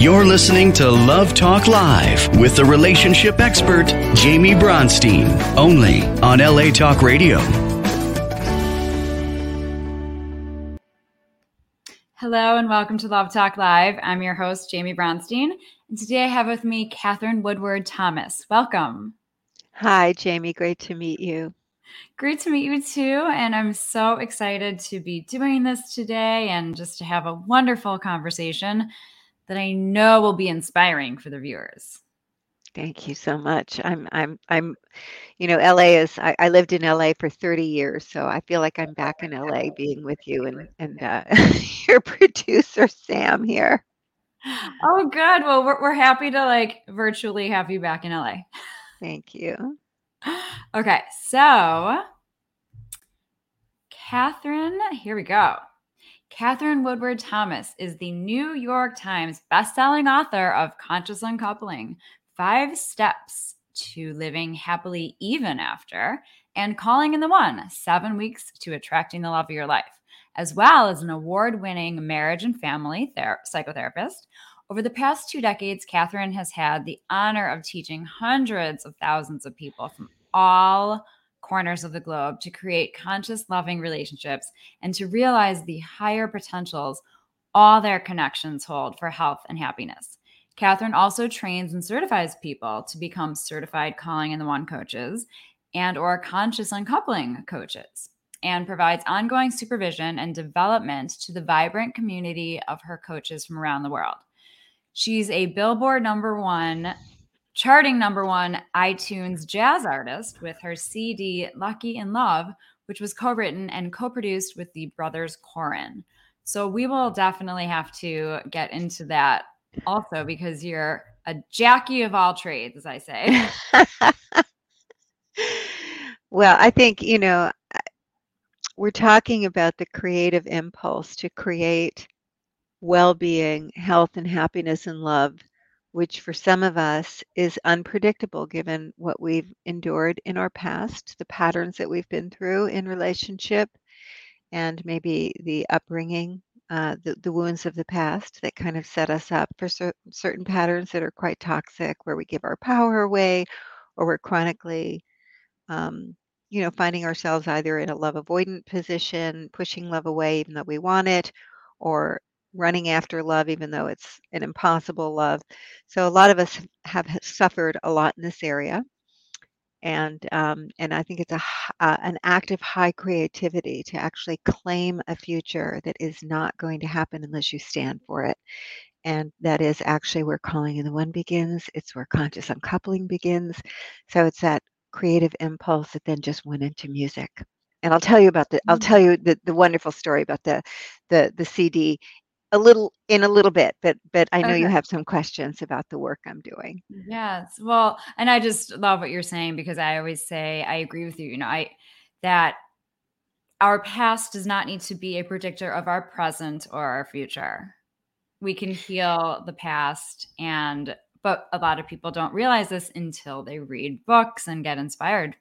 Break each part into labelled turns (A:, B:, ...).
A: You're listening to Love Talk Live with the relationship expert, Jamie Bronstein, only on LA Talk Radio.
B: Hello and welcome to Love Talk Live. I'm your host, Jamie Bronstein. And today I have with me Katherine Woodward Thomas. Welcome.
C: Hi, Jamie. Great to meet you.
B: Great to meet you too. And I'm so excited to be doing this today and just to have a wonderful conversation that I know will be inspiring for the viewers.
C: Thank you so much. I'm, I'm, I'm, you know, LA is, I, I, lived in LA for 30 years, so I feel like I'm back in LA being with you and, and uh, your producer, Sam, here.
B: Oh, good. Well, we're, we're happy to like virtually have you back in LA.
C: Thank you.
B: Okay. So, Katherine, here we go. Katherine Woodward Thomas is the New York Times bestselling author of Conscious Uncoupling Five Steps to Living Happily Even After and Calling in the One Seven Weeks to Attracting the Love of Your Life, as well as an award winning marriage and family ther- psychotherapist. Over the past two decades, Katherine has had the honor of teaching hundreds of thousands of people from all corners of the globe to create conscious, loving relationships and to realize the higher potentials all their connections hold for health and happiness. Katherine also trains and certifies people to become certified calling in the one coaches and or conscious uncoupling coaches and provides ongoing supervision and development to the vibrant community of her coaches from around the world. She's a Billboard number 1 charting number one iTunes jazz artist with her CD Lucky in Love, which was co written and co produced with the brothers Koren. So we will definitely have to get into that also because you're a Jackie of all trades, as I say.
C: well, I think, you know, we're talking about the creative impulse to create well being, health, and happiness and love which for some of us is unpredictable given what we've endured in our past, the patterns that we've been through in relationship, and maybe the upbringing, uh, the, the wounds of the past that kind of set us up for cer- certain patterns that are quite toxic, where we give our power away or we're chronically. Um, you know, finding ourselves either in a love avoidant position, pushing love away even though we want it, or running after love, even though it's an impossible love. So a lot of us have suffered a lot in this area, and um, and I think it's a uh, an act of high creativity to actually claim a future that is not going to happen unless you stand for it. And that is actually where calling in the one begins. It's where conscious uncoupling begins. So it's that creative impulse that then just went into music and I'll tell you about the I'll mm. tell you the, the wonderful story about the the the CD a little in a little bit but but i know okay. you have some questions about the work i'm doing.
B: Yes well and i just love what you're saying because i always say i agree with you you know i that our past does not need to be a predictor of our present or our future. We can heal the past and but a lot of people don't realize this until they read books and get inspired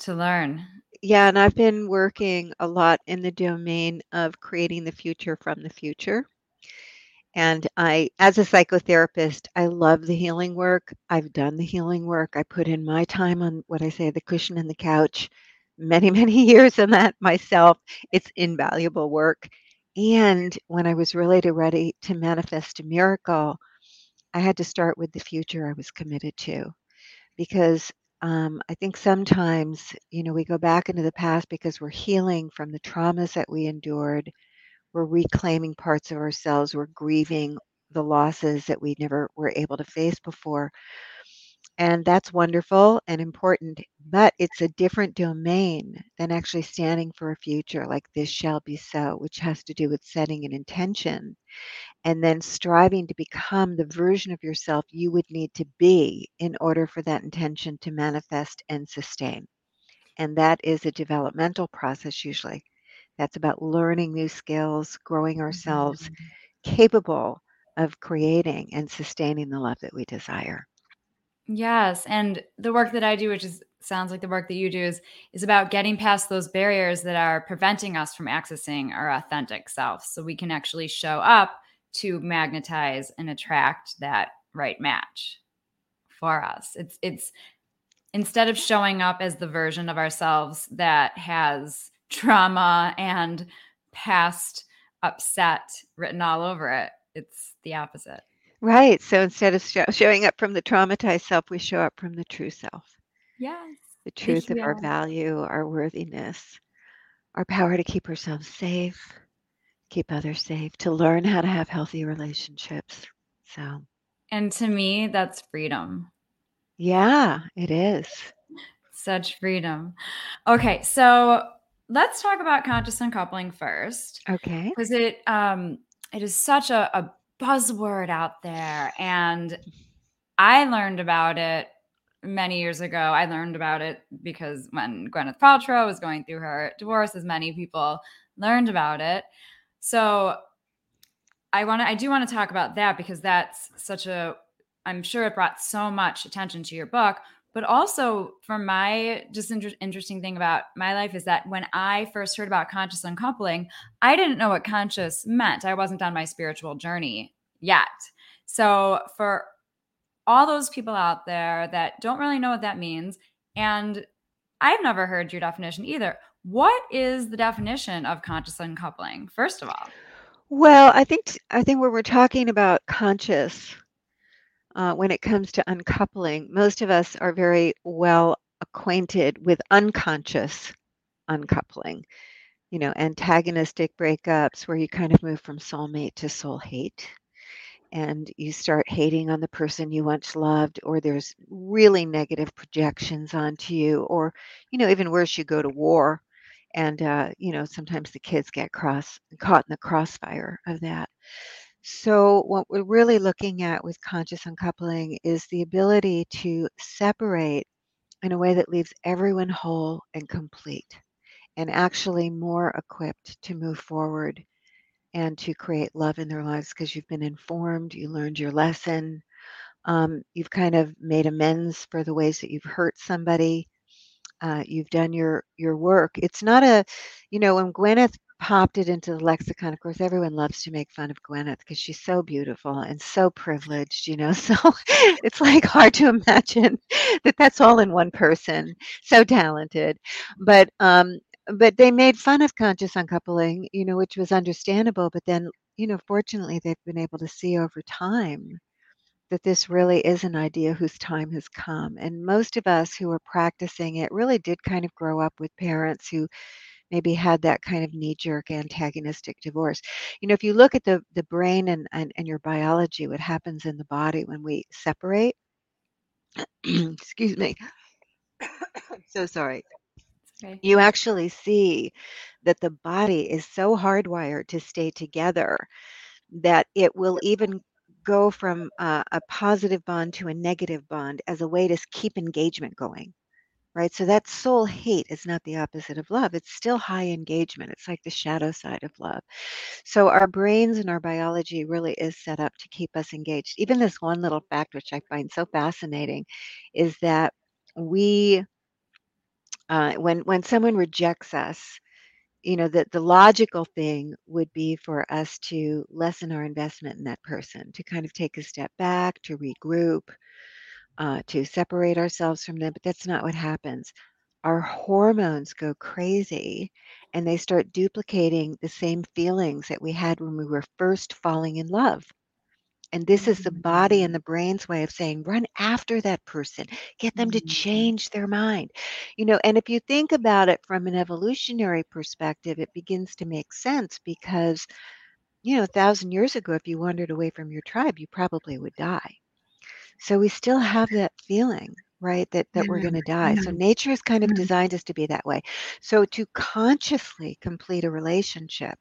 B: to learn
C: yeah, and I've been working a lot in the domain of creating the future from the future. And I, as a psychotherapist, I love the healing work. I've done the healing work. I put in my time on what I say, the cushion and the couch, many, many years in that myself. It's invaluable work. And when I was really ready to manifest a miracle, I had to start with the future I was committed to because um, I think sometimes, you know, we go back into the past because we're healing from the traumas that we endured. We're reclaiming parts of ourselves. We're grieving the losses that we never were able to face before. And that's wonderful and important, but it's a different domain than actually standing for a future like this shall be so, which has to do with setting an intention and then striving to become the version of yourself you would need to be in order for that intention to manifest and sustain. And that is a developmental process usually. That's about learning new skills, growing ourselves mm-hmm. capable of creating and sustaining the love that we desire.
B: Yes, and the work that I do, which is sounds like the work that you do, is is about getting past those barriers that are preventing us from accessing our authentic self, so we can actually show up to magnetize and attract that right match for us. It's it's instead of showing up as the version of ourselves that has trauma and past upset written all over it, it's the opposite.
C: Right. So instead of sh- showing up from the traumatized self, we show up from the true self.
B: Yes.
C: The truth of our value, our worthiness, our power to keep ourselves safe, keep others safe, to learn how to have healthy relationships. So,
B: and to me, that's freedom.
C: Yeah, it is.
B: Such freedom. Okay, so let's talk about conscious uncoupling first.
C: Okay.
B: Because it um it is such a, a buzzword out there. And I learned about it many years ago. I learned about it because when Gwyneth Paltrow was going through her divorce, as many people learned about it. So I want to I do want to talk about that because that's such a I'm sure it brought so much attention to your book. But also, for my just inter- interesting thing about my life is that when I first heard about conscious uncoupling, I didn't know what conscious meant. I wasn't on my spiritual journey yet. So, for all those people out there that don't really know what that means, and I've never heard your definition either. What is the definition of conscious uncoupling, first of all?
C: Well, I think I think when we're talking about conscious, uh, when it comes to uncoupling, most of us are very well acquainted with unconscious uncoupling. You know, antagonistic breakups where you kind of move from soulmate to soul hate and you start hating on the person you once loved or there's really negative projections onto you or you know even worse you go to war and uh, you know sometimes the kids get cross caught in the crossfire of that so, what we're really looking at with conscious uncoupling is the ability to separate in a way that leaves everyone whole and complete and actually more equipped to move forward and to create love in their lives because you've been informed, you learned your lesson, um, you've kind of made amends for the ways that you've hurt somebody. Uh, you've done your your work. It's not a, you know, when Gwyneth popped it into the lexicon. Of course, everyone loves to make fun of Gwyneth because she's so beautiful and so privileged, you know. So it's like hard to imagine that that's all in one person. So talented, but um, but they made fun of conscious uncoupling, you know, which was understandable. But then, you know, fortunately, they've been able to see over time that this really is an idea whose time has come. And most of us who are practicing it really did kind of grow up with parents who maybe had that kind of knee-jerk antagonistic divorce. You know, if you look at the the brain and and, and your biology, what happens in the body when we separate. excuse me. so sorry. Okay. You actually see that the body is so hardwired to stay together that it will even go from uh, a positive bond to a negative bond as a way to keep engagement going right? So that soul hate is not the opposite of love. It's still high engagement. It's like the shadow side of love. So our brains and our biology really is set up to keep us engaged. Even this one little fact, which I find so fascinating, is that we, uh, when when someone rejects us, you know that the logical thing would be for us to lessen our investment in that person to kind of take a step back to regroup uh, to separate ourselves from them, but that's not what happens. Our hormones go crazy and they start duplicating the same feelings that we had when we were first falling in love. And this is the body and mm. the brain's way of saying, run after that person, get them to mm-hmm. change their mind. You know, and if you think about it from an evolutionary perspective, it begins to make sense because, you know, a thousand years ago, if you wandered away from your tribe, you probably would die. So we still have that feeling, right? That that we're going to die. So nature has kind of designed us to be that way. So to consciously complete a relationship,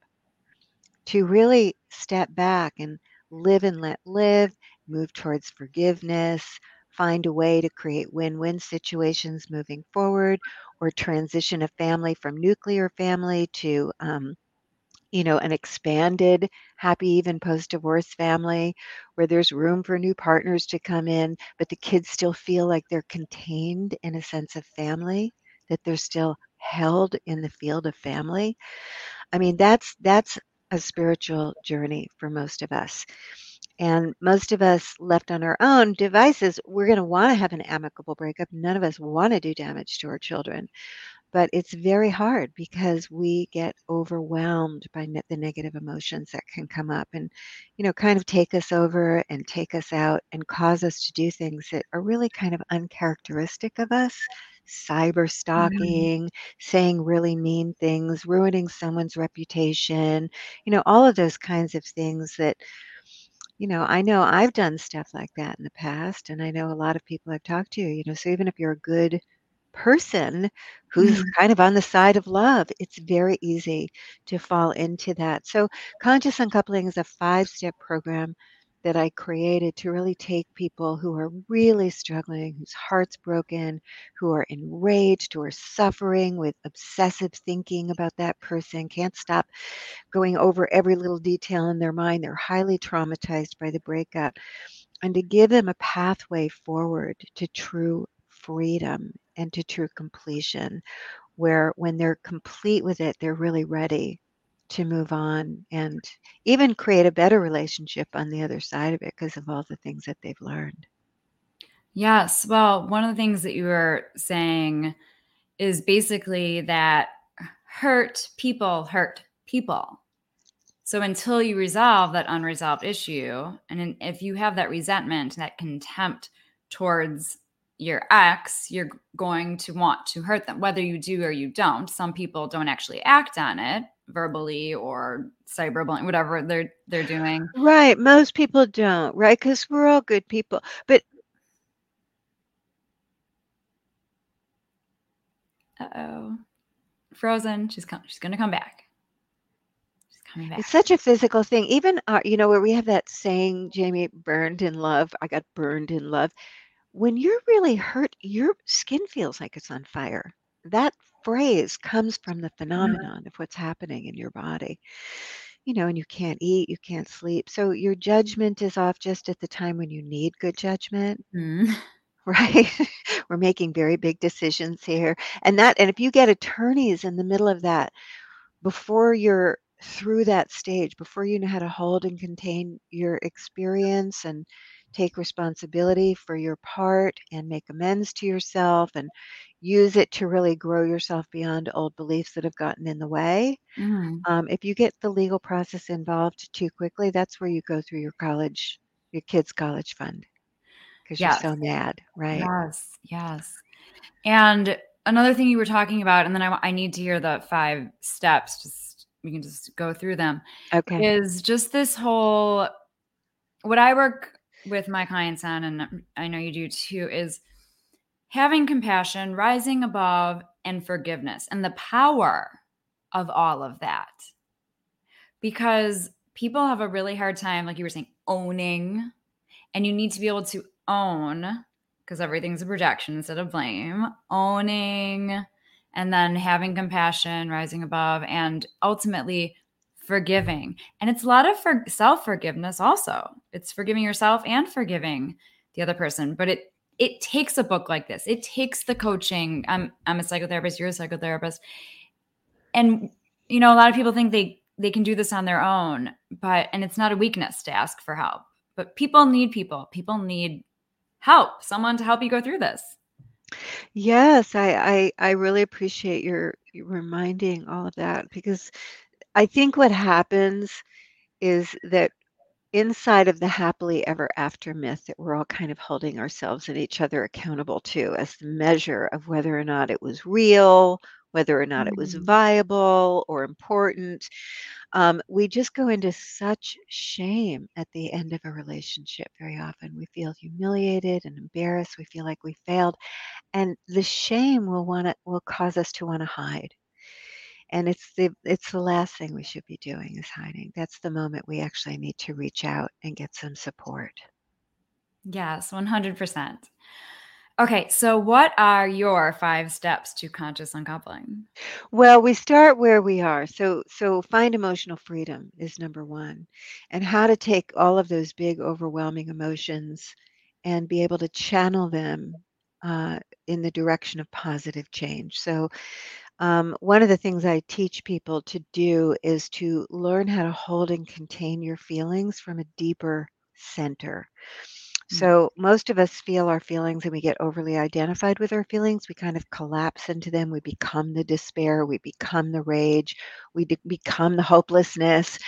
C: to really step back and live and let live, move towards forgiveness, find a way to create win-win situations moving forward, or transition a family from nuclear family to um, you know, an expanded happy even post-divorce family where there's room for new partners to come in, but the kids still feel like they're contained in a sense of family, that they're still held in the field of family. I mean, that's that's a spiritual journey for most of us. And most of us left on our own devices, we're going to want to have an amicable breakup. None of us want to do damage to our children. But it's very hard because we get overwhelmed by ne- the negative emotions that can come up and, you know, kind of take us over and take us out and cause us to do things that are really kind of uncharacteristic of us. Cyber mm. stalking, saying really mean things, ruining someone's reputation, you know, all of those kinds of things that, you know, I know I've done stuff like that in the past, and I know a lot of people I've talked to, you know, so even if you're a good person who's
B: Mhm.
C: kind of on the side of love, it's very easy to fall into that. So, conscious uncoupling is a five step program that I created to really take people who are really struggling, whose heart's broken, who are enraged, who are suffering with obsessive thinking about that person, can't stop going over every little detail in their mind. They're highly traumatized by the breakup. And to give them a pathway forward to true freedom and to true completion, where when they're complete with it, they're really ready to move on and even create a better relationship on the other side of it because of all the things that they've learned.
B: Yes. Well, one of the things that you were saying is basically that hurt people hurt people. So until you resolve that unresolved issue, and if you have that resentment, that contempt towards your ex, you're going to want to hurt them, whether you do or you don't. Some people don't actually act on it verbally or cyberbullying, whatever they're they're doing.
C: Right. Most people don't, right? Because we're all good people. But
B: Uh oh, frozen. She's come. She's gonna come back. She's coming back.
C: it's such a physical thing. Even, uh, you know, where we have that saying, Jamie, burned in love. I got burned in love. When you're really hurt, your skin feels like it's on fire. That phrase comes from the phenomenon of what's happening in your body. You know, and you can't eat, you can't sleep. So your judgment is off just at the time when you need good judgment.
B: Hmm.
C: Right. We're making very big decisions here. And that, and if you get attorneys in the middle of that, before you're through that stage, before you know how to hold and contain your experience and take responsibility for your part and make amends to yourself and use it to really grow yourself beyond old beliefs that have gotten in the way.
B: Mhm.
C: Um, if you get the legal process involved too quickly, that's where you go through your college, your kids' college fund because
B: Yes.
C: you're so mad, right?
B: Yes, yes. And another thing you were talking about, and then I, I need to hear the five steps. Just we can just go through them.
C: Okay.
B: Is just this whole what I work with my clients on, and I know you do too, is having compassion, rising above, and forgiveness, and the power of all of that. Because people have a really hard time, like you were saying, owning, and you need to be able to own because everything's a projection instead of blame, owning, and then having compassion, rising above, and ultimately forgiving. And it's a lot of for- self forgiveness also. It's forgiving yourself and forgiving the other person. But it it takes a book like this. It takes the coaching. I'm I'm a psychotherapist. You're a psychotherapist, and you know a lot of people think they they can do this on their own, but and it's not a weakness to ask for help. But people need people. People need help. Someone to help you go through this.
C: Yes, I, I I really appreciate your, your reminding all of that because I think what happens is that inside of the happily ever after myth that we're all kind of holding ourselves and each other accountable to as the measure of whether or not it was real, whether or not it was
B: Mhm.
C: viable or important. Um, we just go into such shame at the end of a relationship very often. We feel humiliated and embarrassed. We feel like we failed. And the shame will want to will cause us to want to hide. And it's the it's the last thing we should be doing is hiding. That's the moment we actually need to reach out and get some support.
B: Yes, 100%. Okay, so what are your five steps to conscious uncoupling?
C: Well, we start where we are. So so find emotional freedom is number 1. And how to take all of those big overwhelming emotions and be able to channel them uh, in the direction of positive change. So um, one of the things I teach people to do is to learn how to hold and contain your feelings from a deeper center.
B: Mm.
C: So, most of us feel our feelings and we get overly identified with our feelings. We kind of collapse into them. We become the despair. We become the rage. We de- become the hopelessness.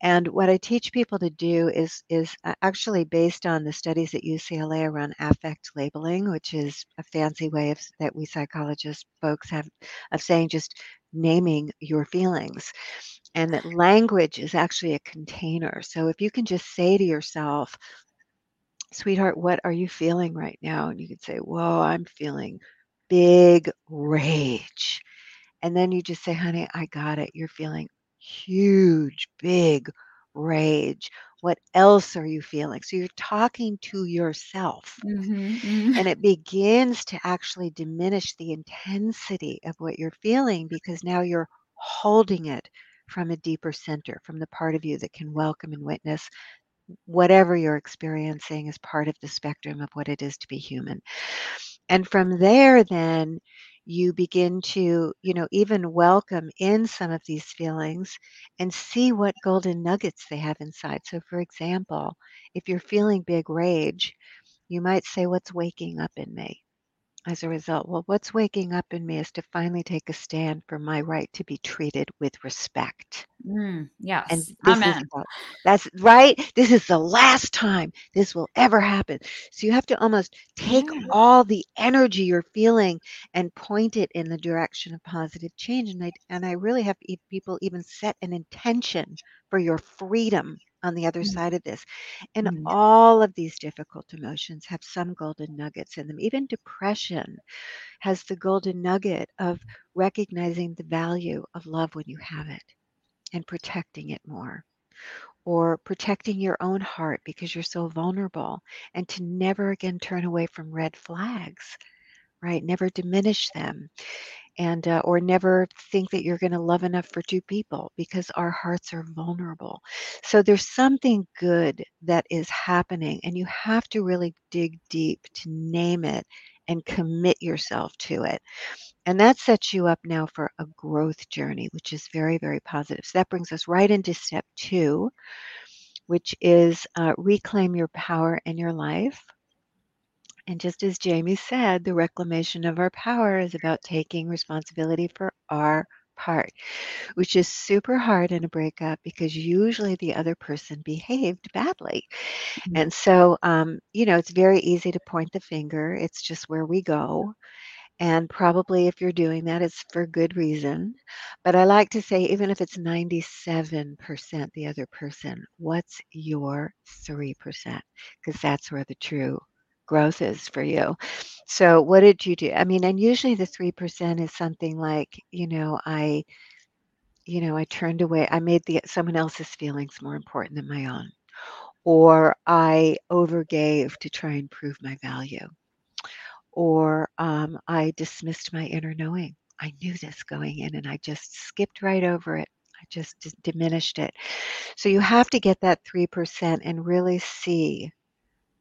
C: And what I teach people to do is is uh, actually based on the studies at UCLA around affect labeling, which is a fancy way of that we psychologists folks have of saying just naming your feelings. And that language is actually a container. So if you can just say to yourself, sweetheart, what are you feeling right now? And you can say, whoa, I'm feeling big rage. And then you just say, honey, I got it. You're feeling huge, big rage. What else are you feeling? So you're talking to yourself.
B: Mhm, mhm.
C: And it begins to actually diminish the intensity of what you're feeling because now you're holding it from a deeper center, from the part of you that can welcome and witness whatever you're experiencing as part of the spectrum of what it is to be human. And from there, then you begin to, you know, even welcome in some of these feelings and see what golden nuggets they have inside. So, for example, if you're feeling big rage, you might say, What's waking up in me? As a result, well, what's waking up in me is to finally take a stand for my right to be treated with respect.
B: Mm,
C: And
B: yes.
C: is
B: Amen.
C: about, that's right. This is the last time this will ever happen. So you have to almost take all the energy you're feeling and point it in the direction of positive change. And I and I really have people even set an intention for your freedom on the other
B: Mm,
C: side of this. And
B: mhm.
C: all of these difficult emotions have some golden nuggets in them. Even depression has the golden nugget of recognizing the value of love when you have it and protecting it more or protecting your own heart because you're so vulnerable and to never again turn away from red flags right never diminish them and uh, or never think that you're going to love enough for two people because our hearts are vulnerable. So there's something good that is happening and you have to really dig deep to name it and commit yourself to it. And that sets you up now for a growth journey which is very very positive. So that brings us right into step two which is uh, reclaim your power in your life and just as Jamie said, the reclamation of our power is about taking responsibility for our part, which is super hard in a breakup because usually the other person behaved badly.
B: Mm.
C: And so, um, you know, it's very easy to point the finger. It's just where we go. And probably if you're doing that, it's for good reason. But I like to say, even if it's 97% the other person, what's your 3%? Because that's where the true growth is for you. So, what did you do? I mean, and usually the 3% is something like, you know, I, you know, I turned away, I made the someone else's feelings more important than my own, or I overgave to try and prove my value or um, I dismissed my inner knowing. I knew this going in and I just skipped right over it. I just d- diminished it. So you have to get that 3% and really see.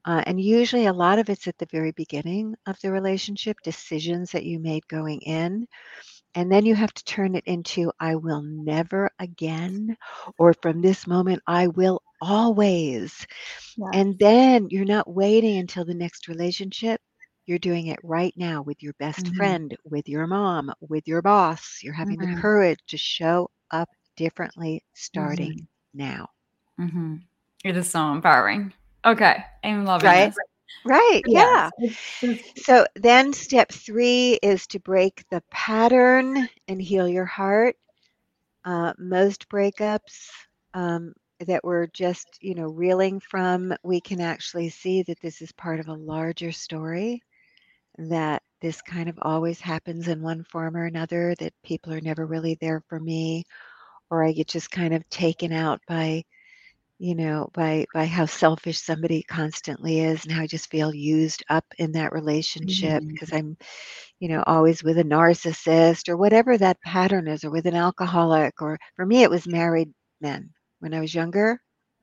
C: Uh, and usually a lot of it's at the very beginning of the relationship, decisions that you made going in. And then you have to turn it into, I will never again, or from this moment, I will always.
B: Yes.
C: And then you're not waiting until the next relationship. You're doing it right now with your best
B: Mhm.
C: friend, with your mom, with your boss. You're having the
B: Mhm.
C: courage to show up differently starting
B: Mhm.
C: now.
B: Mhm. It is so empowering. Okay, I'm loving
C: Right?
B: this.
C: Right. Yeah.
B: It's
C: So then step three is to break the pattern and heal your heart. Uh, most breakups um, that we're just, you know, reeling from, we can actually see that this is part of a larger story. That this kind of always happens in one form or another. That people are never really there for me, or I get just kind of taken out by you know by by how selfish somebody constantly is and how i just feel used up in that relationship
B: mm-hmm.
C: because i'm you know always with a narcissist or whatever that pattern is or with an alcoholic or for me it was married men when i was younger.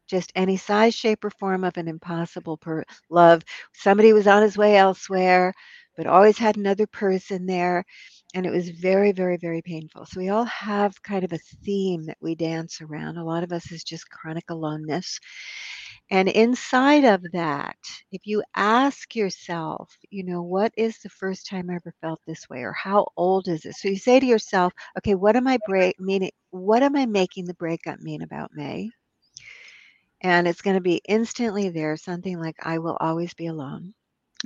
C: Just any size shape or form of an impossible per- love. Somebody was on his way elsewhere but always had another person there and it was very, very, very painful. So we all have kind of a theme that we dance around. A lot of us is just chronic aloneness. And inside of that, if you ask yourself, you know, what is the first time I ever felt this way, or how old is it? So you say to yourself, okay, what am I break meaning? What am I making the breakup mean about me? And it's going to be instantly there, something like, I will always be alone.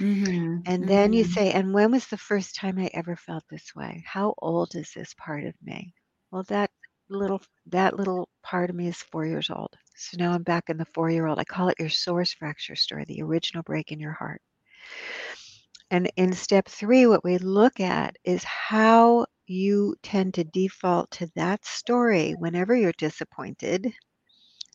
B: Mm-hmm.
C: And then you
B: Mm-hmm.
C: say, and when was the first time I ever felt this way? How old is this part of me? Well, that little that little part of me is four years old. So now I'm back in the four year old. I call it your source fracture story, the original break in your heart. And in step three, what we look at is how you tend to default to that story whenever you're disappointed.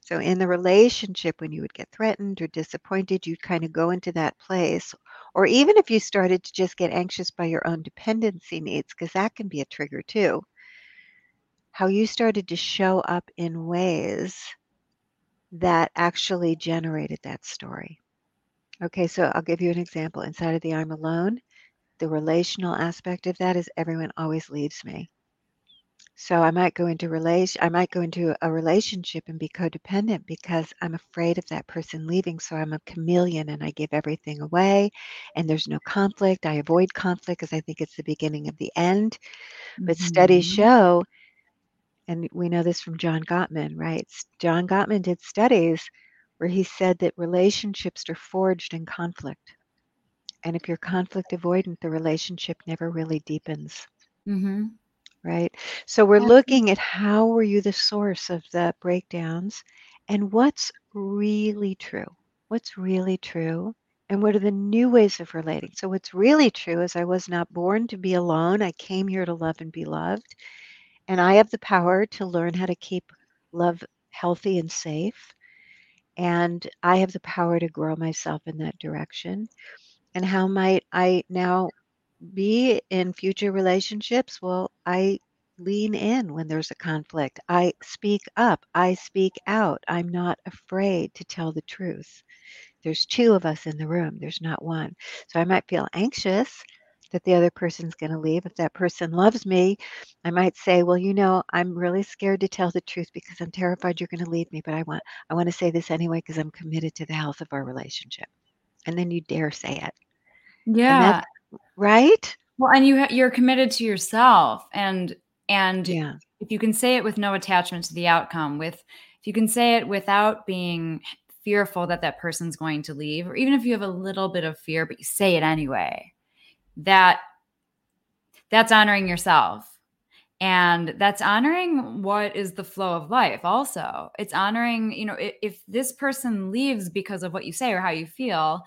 C: So in the relationship, when you would get threatened or disappointed, you'd kind of go into that place. Or even if you started to just get anxious by your own dependency needs, because that can be a trigger too. How you started to show up in ways that actually generated that story. Okay, so I'll give you an example. Inside of the I'm alone, the relational aspect of that is everyone always leaves me. So I might go into relation I might go into a relationship and be codependent because I'm afraid of that person leaving. So I'm a chameleon and I give everything away and there's no conflict. I avoid conflict because I think it's the beginning of the end. But studies
B: Mhm.
C: show, and we know this from John Gottman, right? John Gottman did studies where he said that relationships are forged in conflict. And if you're conflict avoidant, the relationship never really deepens,
B: Mhm.
C: Right? So we're looking at how were you the source of the breakdowns and what's really true? What's really true? And what are the new ways of relating? So, what's really true is I was not born to be alone. I came here to love and be loved. And I have the power to learn how to keep love healthy and safe. And I have the power to grow myself in that direction. And how might I now be in future relationships? Well, I lean in when there's a conflict. I speak up. I speak out. I'm not afraid to tell the truth. There's two of us in the room, there's not one. So I might feel anxious that the other person's going to leave. If that person loves me, I might say, "Well, you know, I'm really scared to tell the truth because I'm terrified you're going to leave me, but I want I want to say this anyway because I'm committed to the health of our relationship." And then you dare say it.
B: Yeah.
C: Right?
B: Well, and you ha- you're committed to yourself, and and
C: Yeah.
B: if you can say it with no attachment to the outcome, with if you can say it without being fearful that that person's going to leave, or even if you have a little bit of fear, but you say it anyway, that that's honoring yourself. And that's honoring what is the flow of life, also. It's honoring, you know, if, if this person leaves because of what you say or how you feel,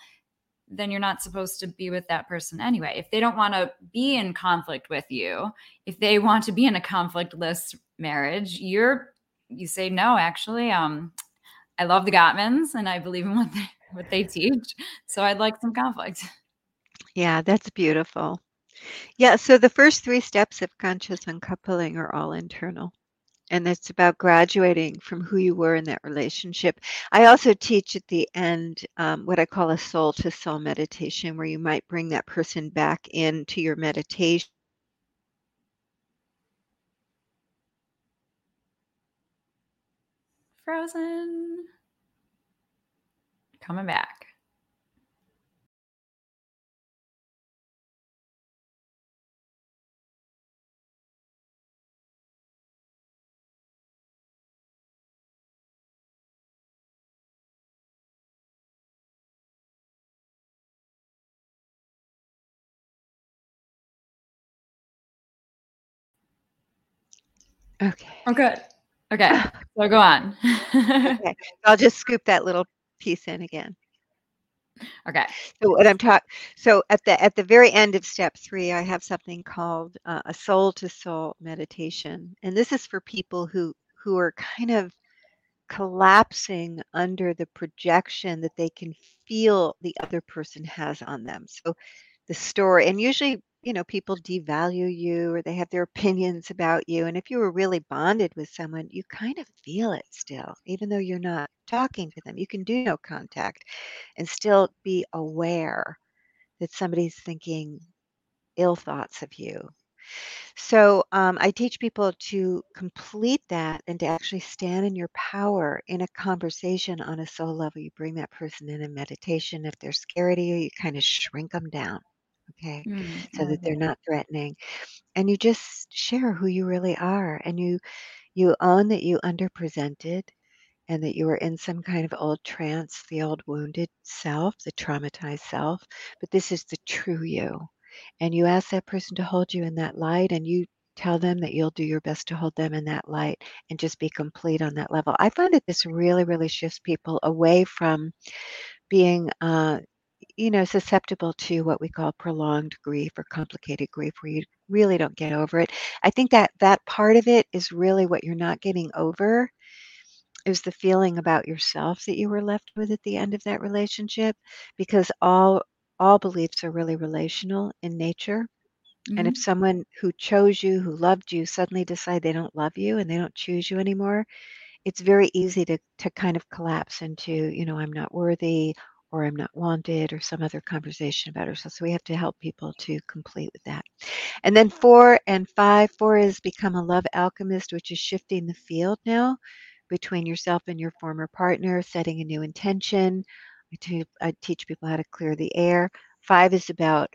B: then you're not supposed to be with that person anyway. If they don't want to be in conflict with you, if they want to be in a conflictless marriage, you're you say no, actually. Um I love the Gottmans and I believe in what they what they teach. So I'd like some conflict.
C: Yeah, that's beautiful. Yeah, so the first three steps of conscious uncoupling are all internal. And it's about graduating from who you were in that relationship. I also teach at the end um, what I call a soul to soul meditation, where you might bring that person back into your meditation.
B: Frozen. Coming back.
C: Okay.
B: Oh, good. Okay. So go on.
C: Okay. I'll just scoop that little piece in again.
B: okay.
C: So what I'm talking, so at the at the very end of step three, I have something called uh, a soul to soul meditation, and this is for people who who are kind of collapsing under the projection that they can feel the other person has on them. So the story, and usually, you know, people devalue you or they have their opinions about you. And if you were really bonded with someone, you kind of feel it still, even though you're not talking to them. You can do no contact and still be aware that somebody's thinking ill thoughts of you. So um, I teach people to complete that and to actually stand in your power in a conversation on a soul level. You bring that person in a meditation. If they're scared of you, you kind of shrink them down. Okay.
B: Mm,
C: So that they're not threatening. And you just share who you really are. And you you own that you underpresented and that you were in some kind of old trance, the old wounded self, the traumatized self. But this is the true you. And you ask that person to hold you in that light, and you tell them that you'll do your best to hold them in that light and just be complete on that level. I find that this really, really shifts people away from being, uh, you know, susceptible to what we call prolonged grief or complicated grief, where you really don't get over it. I think that that part of it is really what you're not getting over is the feeling about yourself that you were left with at the end of that relationship because all all beliefs are really relational in nature and if
B: Mhm.
C: someone who chose you who loved you suddenly decide they don't love you and they don't choose you anymore it's very easy to to kind of collapse into you know i'm not worthy or i'm not wanted or some other conversation about ourselves so we have to help people to complete with that and then four and five four is become a love alchemist which is shifting the field now between yourself and your former partner, setting a new intention. I, te- I teach people how to clear the air. Five is about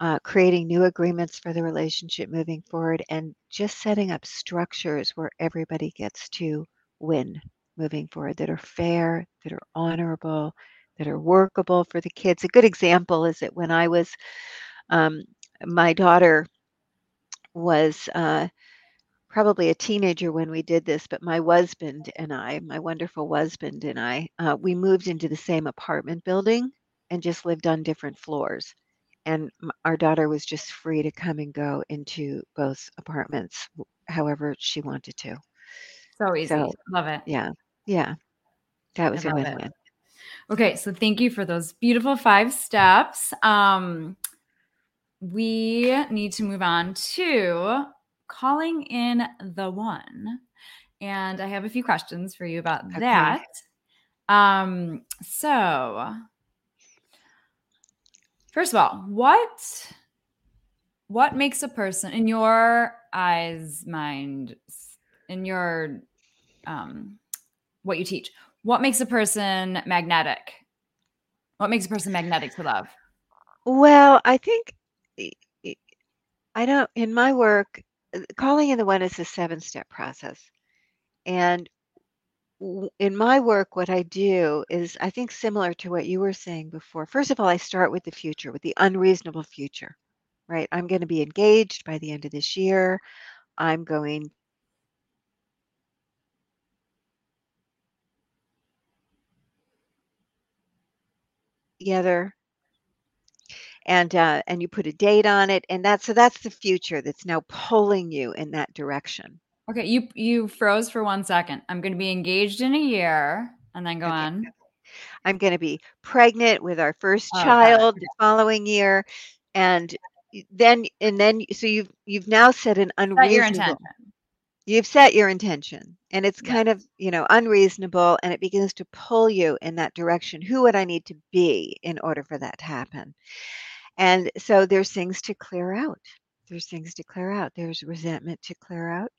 C: uh, creating new agreements for the relationship moving forward and just setting up structures where everybody gets to win moving forward that are fair, that are honorable, that are workable for the kids. A good example is that when I was, um, my daughter was uh, probably a teenager when we did this, but my husband and I, my wonderful husband and I, uh, we moved into the same apartment building and just lived on different floors. And our daughter was just free to come and go into both apartments however she wanted to.
B: So
C: So,
B: easy. Love it.
C: yeah, yeah, that was a
B: love
C: win win.
B: Okay, so thank you for those beautiful five steps. Um, we need to move on to calling in the one. And I have a few questions for you about
C: Okay.
B: that. Um, so first of all, what what makes a person in your eyes, mind, in your um what you teach, what makes a person magnetic? What makes a person magnetic to love?
C: Well, I think I don't, in my work, uh, calling in the one is a seven step process. And in my work, what I do is, I think, similar to what you were saying before. First of all, I start with the future, with the unreasonable future, right? I'm going to be engaged by the end of this year. I'm going together, and uh, and you put a date on it, and that's so that's the future that's now pulling you in that direction.
B: Okay, you you froze for one second. I'm going to be engaged in a year, and then go
C: Okay,
B: on.
C: I'm going to be pregnant with our first
B: Oh,
C: child the following year, and then and then so you've you've now set an unreasonable
B: intention.
C: You've set your intention and it's
B: Yeah.
C: kind of, you know, unreasonable and it begins to pull you in that direction. Who would I need to be in order for that to happen? And so there's things to clear out. There's things to clear out. There's resentment to clear out.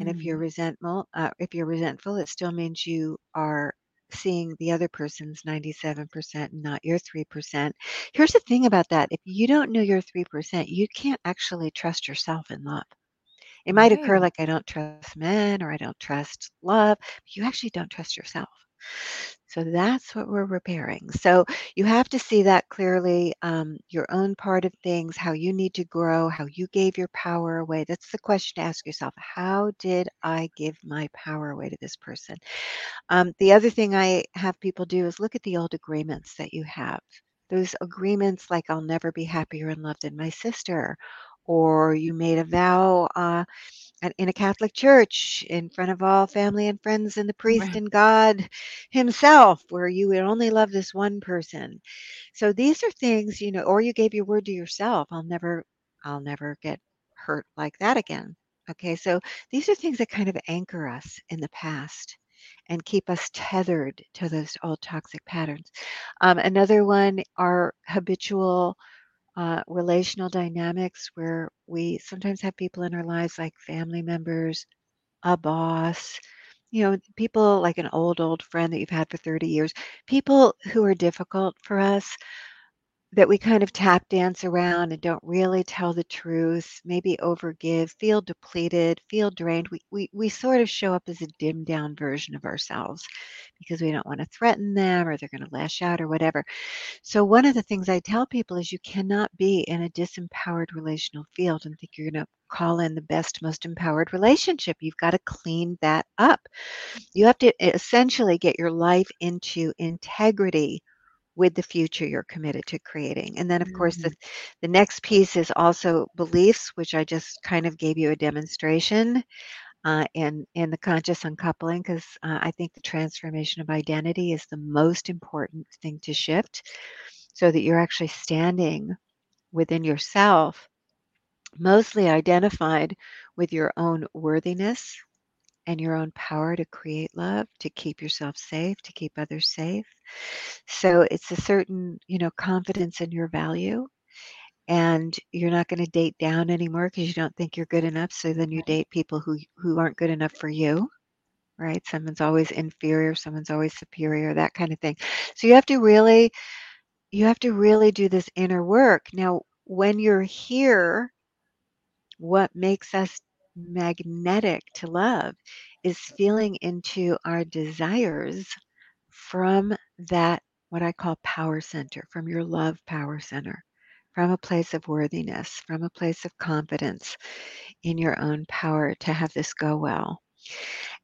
C: And if you're
B: Mhm.
C: resentful, uh, if you're resentful, it still means you are seeing the other person's 97% and not your 3%. Here's the thing about that. If you don't know your 3%, you can't actually trust yourself in love. It might occur like I don't trust men or I don't trust love, but you actually don't trust yourself. So that's what we're repairing. So you have to see that clearly, um, your own part of things, how you need to grow, how you gave your power away. That's the question to ask yourself. How did I give my power away to this person? Um, the other thing I have people do is look at the old agreements that you have. Those agreements, like I'll never be happier in love than my sister, or you made a vow. Uh, in a Catholic church in front of all family and friends and the priest
B: Right.
C: and God Himself, where you would only love this one person. So these are things, you know, or you gave your word to yourself. I'll never, I'll never get hurt like that again. Okay, so these are things that kind of anchor us in the past and keep us tethered to those old toxic patterns. Um, another one are habitual uh, relational dynamics where we sometimes have people in our lives like family members, a boss, you know, people like an old, old friend that you've had for 30 years, people who are difficult for us that we kind of tap dance around and don't really tell the truth, maybe overgive, feel depleted, feel drained. We, we, we sort of show up as a dimmed down version of ourselves because we don't want to threaten them or they're going to lash out or whatever. So, one of the things I tell people is you cannot be in a disempowered relational field and think you're going to call in the best, most empowered relationship. You've got to clean that up. You have to essentially get your life into integrity with the future you're committed to creating. And then, of course, the,
B: Mm.
C: the next piece is also beliefs, which I just kind of gave you a demonstration uh, in, in the conscious uncoupling, because uh, I think the transformation of identity is the most important thing to shift so that you're actually standing within yourself, mostly identified with your own worthiness and your own power to create love, to keep yourself safe, to keep others safe. So it's a certain, you know, confidence in your value. And you're not going to date down anymore because you don't think you're good enough. So then you date people who who aren't good enough for you, right? Someone's always inferior, someone's always superior, that kind of thing. So you have to really you have to really do this inner work. Now, when you're here, what makes us magnetic to love is feeling into our desires from that, what I call power center, from your love power center, from a place of worthiness, from a place of confidence in your own power to have this go well.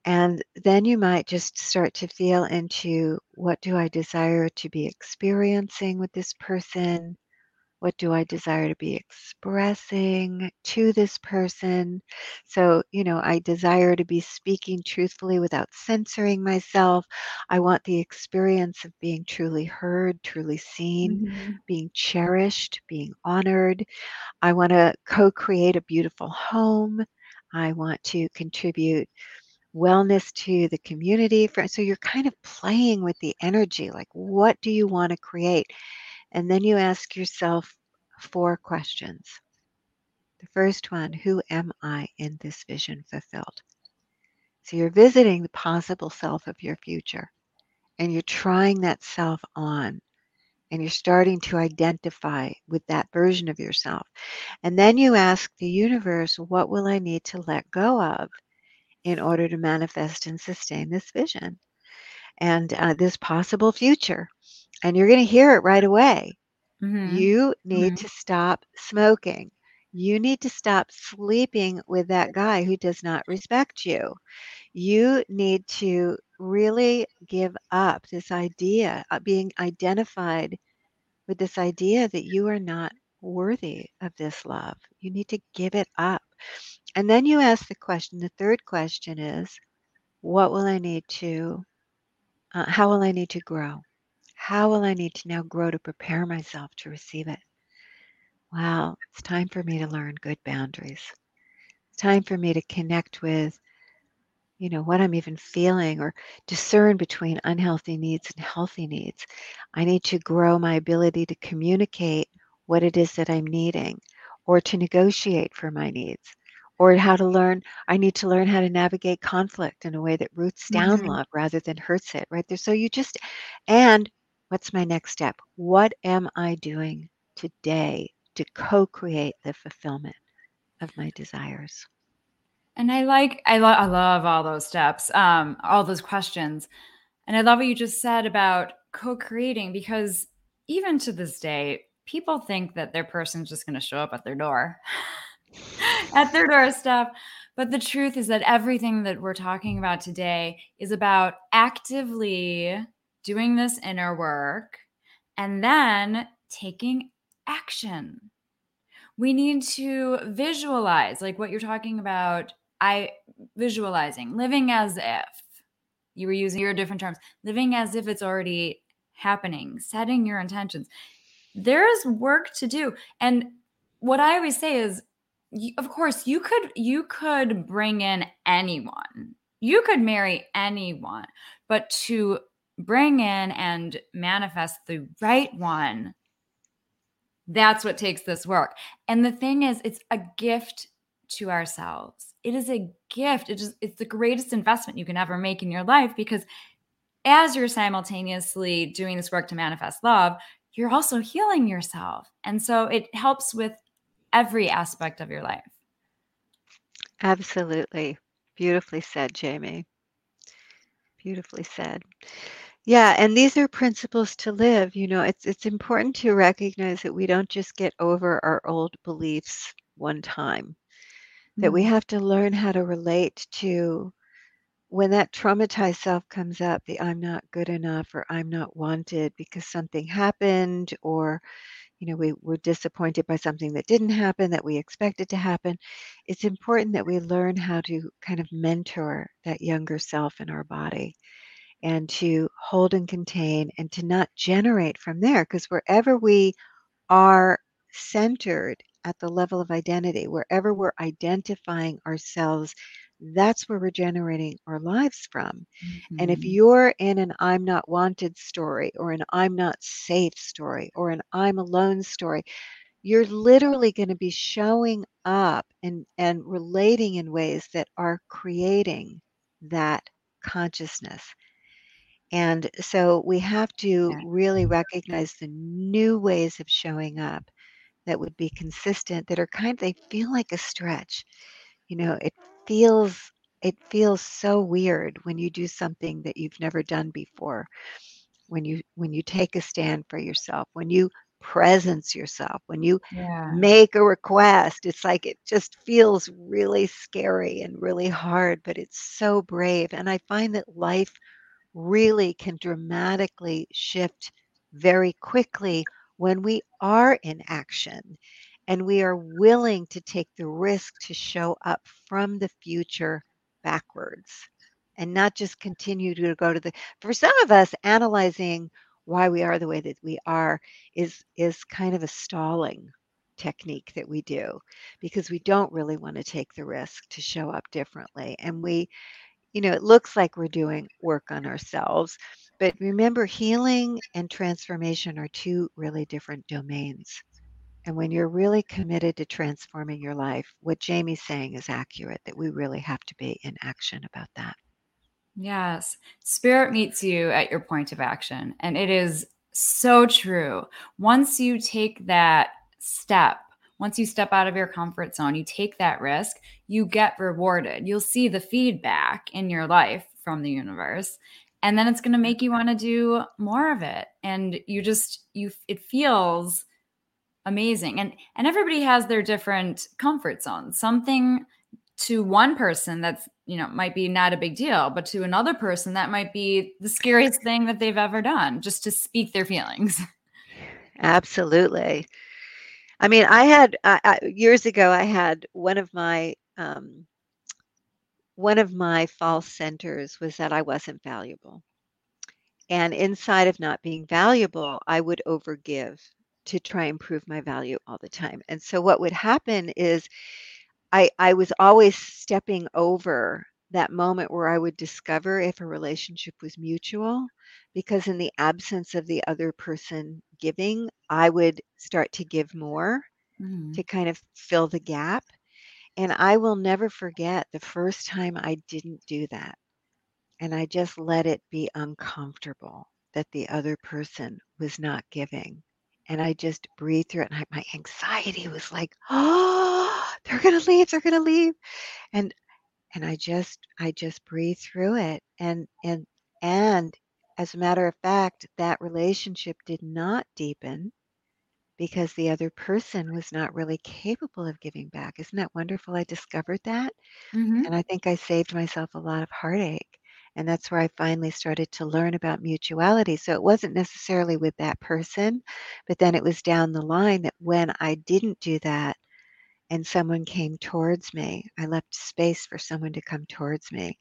C: And then you might just start to feel into what do I desire to be experiencing with this person? What do I desire to be expressing to this person? So, you know, I desire to be speaking truthfully without censoring myself. I want the experience of being truly heard, truly seen,
B: Mhm.
C: being cherished, being honored. I want to co create a beautiful home. I want to contribute wellness to the community. So you're kind of playing with the energy like, what do you want to create? And then you ask yourself four questions. The first one Who am I in this vision fulfilled? So you're visiting the possible self of your future and you're trying that self on and you're starting to identify with that version of yourself. And then you ask the universe, What will I need to let go of in order to manifest and sustain this vision and uh, this possible future? And you're going to hear it right away.
B: Mhm.
C: You need
B: Mhm.
C: to stop smoking. You need to stop sleeping with that guy who does not respect you. You need to really give up this idea of being identified with this idea that you are not worthy of this love. You need to give it up. And then you ask the question the third question is, what will I need to, uh, how will I need to grow? How will I need to now grow to prepare myself to receive it? Wow, it's time for me to learn good boundaries. It's time for me to connect with, you know, what I'm even feeling or discern between unhealthy needs and healthy needs. I need to grow my ability to communicate what it is that I'm needing or to negotiate for my needs or how to learn i need to learn how to navigate conflict in a way that roots down
B: Mhm.
C: love rather than hurts it right there so you just and what's my next step? What am i doing today to co-create the fulfillment of my desires?
B: And I like I, lo- I love all those steps, um, all those questions, and I love what you just said about co-creating because even to this day, people think that their person's just going to show up at their door, at their doorstep. But the truth is that everything that we're talking about today is about actively doing this inner work and then taking action. We need to visualize like what you're talking about i visualizing living as if you were using your different terms living as if it's already happening setting your intentions. There's work to do and what i always say is of course you could you could bring in anyone. You could marry anyone but to bring in and manifest the right one That's what takes this work. And the thing is, it's a gift to ourselves. It is a gift. It is it's the greatest investment you can ever make in your life because as you're simultaneously doing this work to manifest love, you're also healing yourself. And so it helps with every aspect of your life.
C: Absolutely. Beautifully said, Jamie. Beautifully said. Yeah, and these are principles to live. You know, it's it's important to recognize that we don't just get over our old beliefs one time. That we
B: Mhm.
C: have to learn how to relate to when that traumatized self comes up, the I'm not good enough or I'm not wanted because something happened or you know we were disappointed by something that didn't happen that we expected to happen. It's important that we learn how to kind of mentor that younger self in our body and to hold and contain and to not generate from there because wherever we are centered at the level of identity, wherever we're identifying ourselves, that's where we're generating our lives from. And if
B: Mhm.
C: you're in an I'm not wanted story or an I'm not safe story or an I'm alone story, you're literally going to be showing up and, and relating in ways that are creating that consciousness. And so we have to
B: Yeah.
C: really recognize the new ways of showing up that would be consistent, that are kind they feel like a stretch. You know, it feels it feels so weird when you do something that you've never done before. When you when you take a stand for yourself, when you presence yourself, when you
B: Yeah.
C: make a request, it's like it just feels really scary and really hard, but it's so brave. And I find that life really can dramatically shift very quickly when we are in action and we are willing to take the risk to show up from the future backwards and not just continue to go to the for some of us analyzing why we are the way that we are is is kind of a stalling technique that we do because we don't really want to take the risk to show up differently and we you know, it looks like we're doing work on ourselves. But remember, healing and transformation are two really different domains. And when you're really committed to transforming your life, what Jamie's saying is accurate that we really have to be in action about that.
B: Yes. Spirit meets you at your point of action. And it is so true. Once you take that step, once you step out of your comfort zone, you take that risk, you get rewarded. You'll see the feedback in your life from the universe. And then it's going to make you want to do more of it. And you just, you, it feels amazing. And, and everybody has their different comfort zones. Something to one person that's you know might be not a big deal but to another person that might be the scariest thing that they've ever done just to speak their feelings
C: Absolutely. I mean, I had I, I, years ago. I had one of my um, one of my false centers was that I wasn't valuable, and inside of not being valuable, I would overgive to try and prove my value all the time. And so, what would happen is I I was always stepping over that moment where I would discover if a relationship was mutual because in the absence of the other person giving, I would start to give more
B: Mhm.
C: to kind of fill the gap. And I will never forget the first time I didn't do that. And I just let it be uncomfortable that the other person was not giving. And I just breathed through it. And I, my anxiety was like, oh, they're going to leave. They're going to leave. And and I just I just breathed through it. And and and as a matter of fact, that relationship did not deepen because the other person was not really capable of giving back. Isn't that wonderful? I discovered that.
B: Mhm.
C: And I think I saved myself a lot of heartache. And that's where I finally started to learn about mutuality. So it wasn't necessarily with that person, but then it was down the line that when I didn't do that and someone came towards me, I left space for someone to come towards me.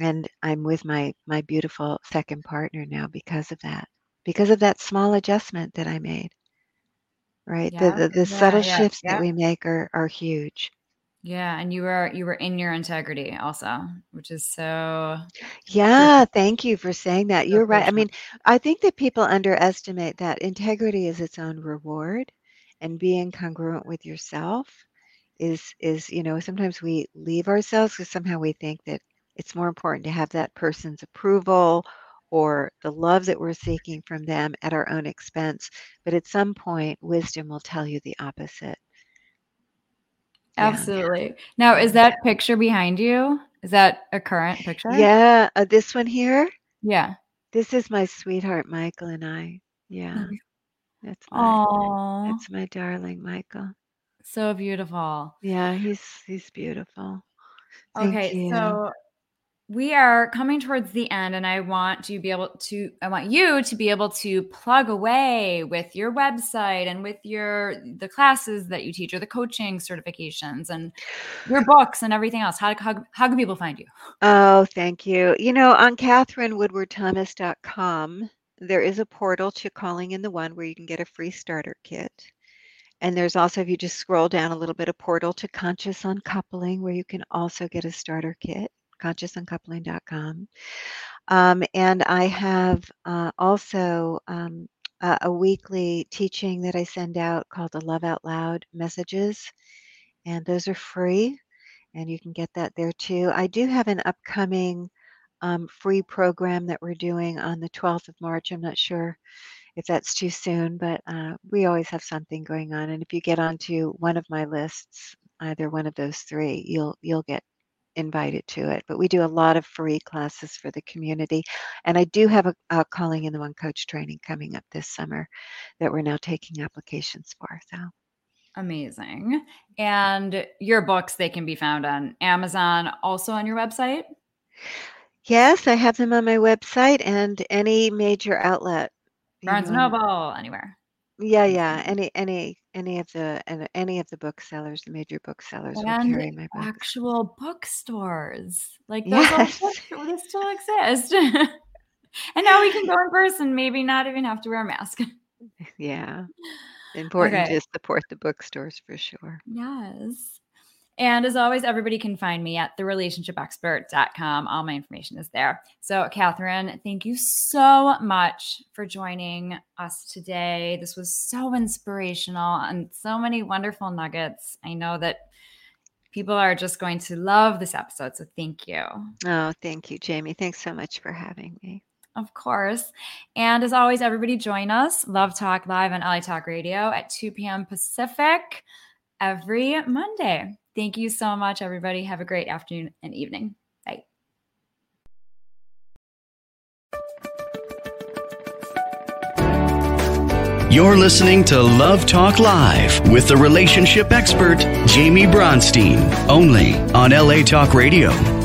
C: And I'm with my my beautiful second partner now because of that. Because of that small adjustment that I made. Right? The
B: yeah
C: the, the
B: yeah
C: subtle
B: yeah
C: shifts that we make are are huge.
B: yeah and you were you were in your integrity also which is so
C: Yeah, thank you for saying that. You're right. I mean, I think that people underestimate that integrity is its own reward. And being congruent with yourself is is you know sometimes we leave ourselves because somehow we think that it's more important to have that person's approval or the love that we're seeking from them at our own expense but at some point wisdom will tell you the opposite.
B: Yeah. absolutely. Now is that picture behind you? Is that a current picture?
C: Yeah uh, this one here?
B: Yeah.
C: This is my sweetheart michael and i. Yeah. That's my that's my darling michael.
B: So beautiful.
C: Yeah he's he's beautiful. Thank
B: okay
C: you.
B: so we are coming towards the end and i want to be able to i want you to be able to plug away with your website and with your the classes that you teach or the coaching certifications and your books and everything else. How, how, how can people find you?
C: Oh, thank you. You know, on katherinewoodwardthomas.com, there is a portal to Calling in the One where you can get a free starter kit. And there's also, if you just scroll down a little bit, a portal to Conscious Uncoupling where you can also get a starter kit, consciousuncoupling.com. Um, and I have uh, also um, a, a weekly teaching that I send out called the Love Out Loud messages. And those are free and you can get that there too. I do have an upcoming um, free program that we're doing on the 12th of March. I'm not sure if that's too soon, but uh, we always have something going on. And if you get onto one of my lists, either one of those three, you'll you'll get invited to it. But we do a lot of free classes for the community, and I do have a, a calling in the one coach training coming up this summer that we're now taking applications for. So.
B: amazing and your books they can be found on amazon also on your website
C: Yes, I have them on my website and any major outlet. you
B: barnes and
C: know.
B: noble anywhere
C: Yeah, yeah. Any any any of the and any of the booksellers, the major booksellers will carry my books.
B: actual bookstores like those
C: Yes.
B: they still exist and now we can go in person maybe not even have to wear a mask
C: Yeah. Important
B: Okay.
C: to support the bookstores for sure.
B: yes and as always everybody can find me at therelationshipexpert.com all my information is there so Katherine thank you so much for joining us today this was so inspirational and so many wonderful nuggets i know that people are just going to love this episode so thank you
C: Oh, thank you, Jamie. Thanks so much for having me.
B: Of course. And as always, everybody join us, Love Talk Live on LA Talk Radio at 2 p.m. Pacific every Monday. Thank you so much, everybody. Have a great afternoon and evening. Bye.
A: You're listening to Love Talk Live with the relationship expert, Jamie Bronstein, only on LA Talk Radio.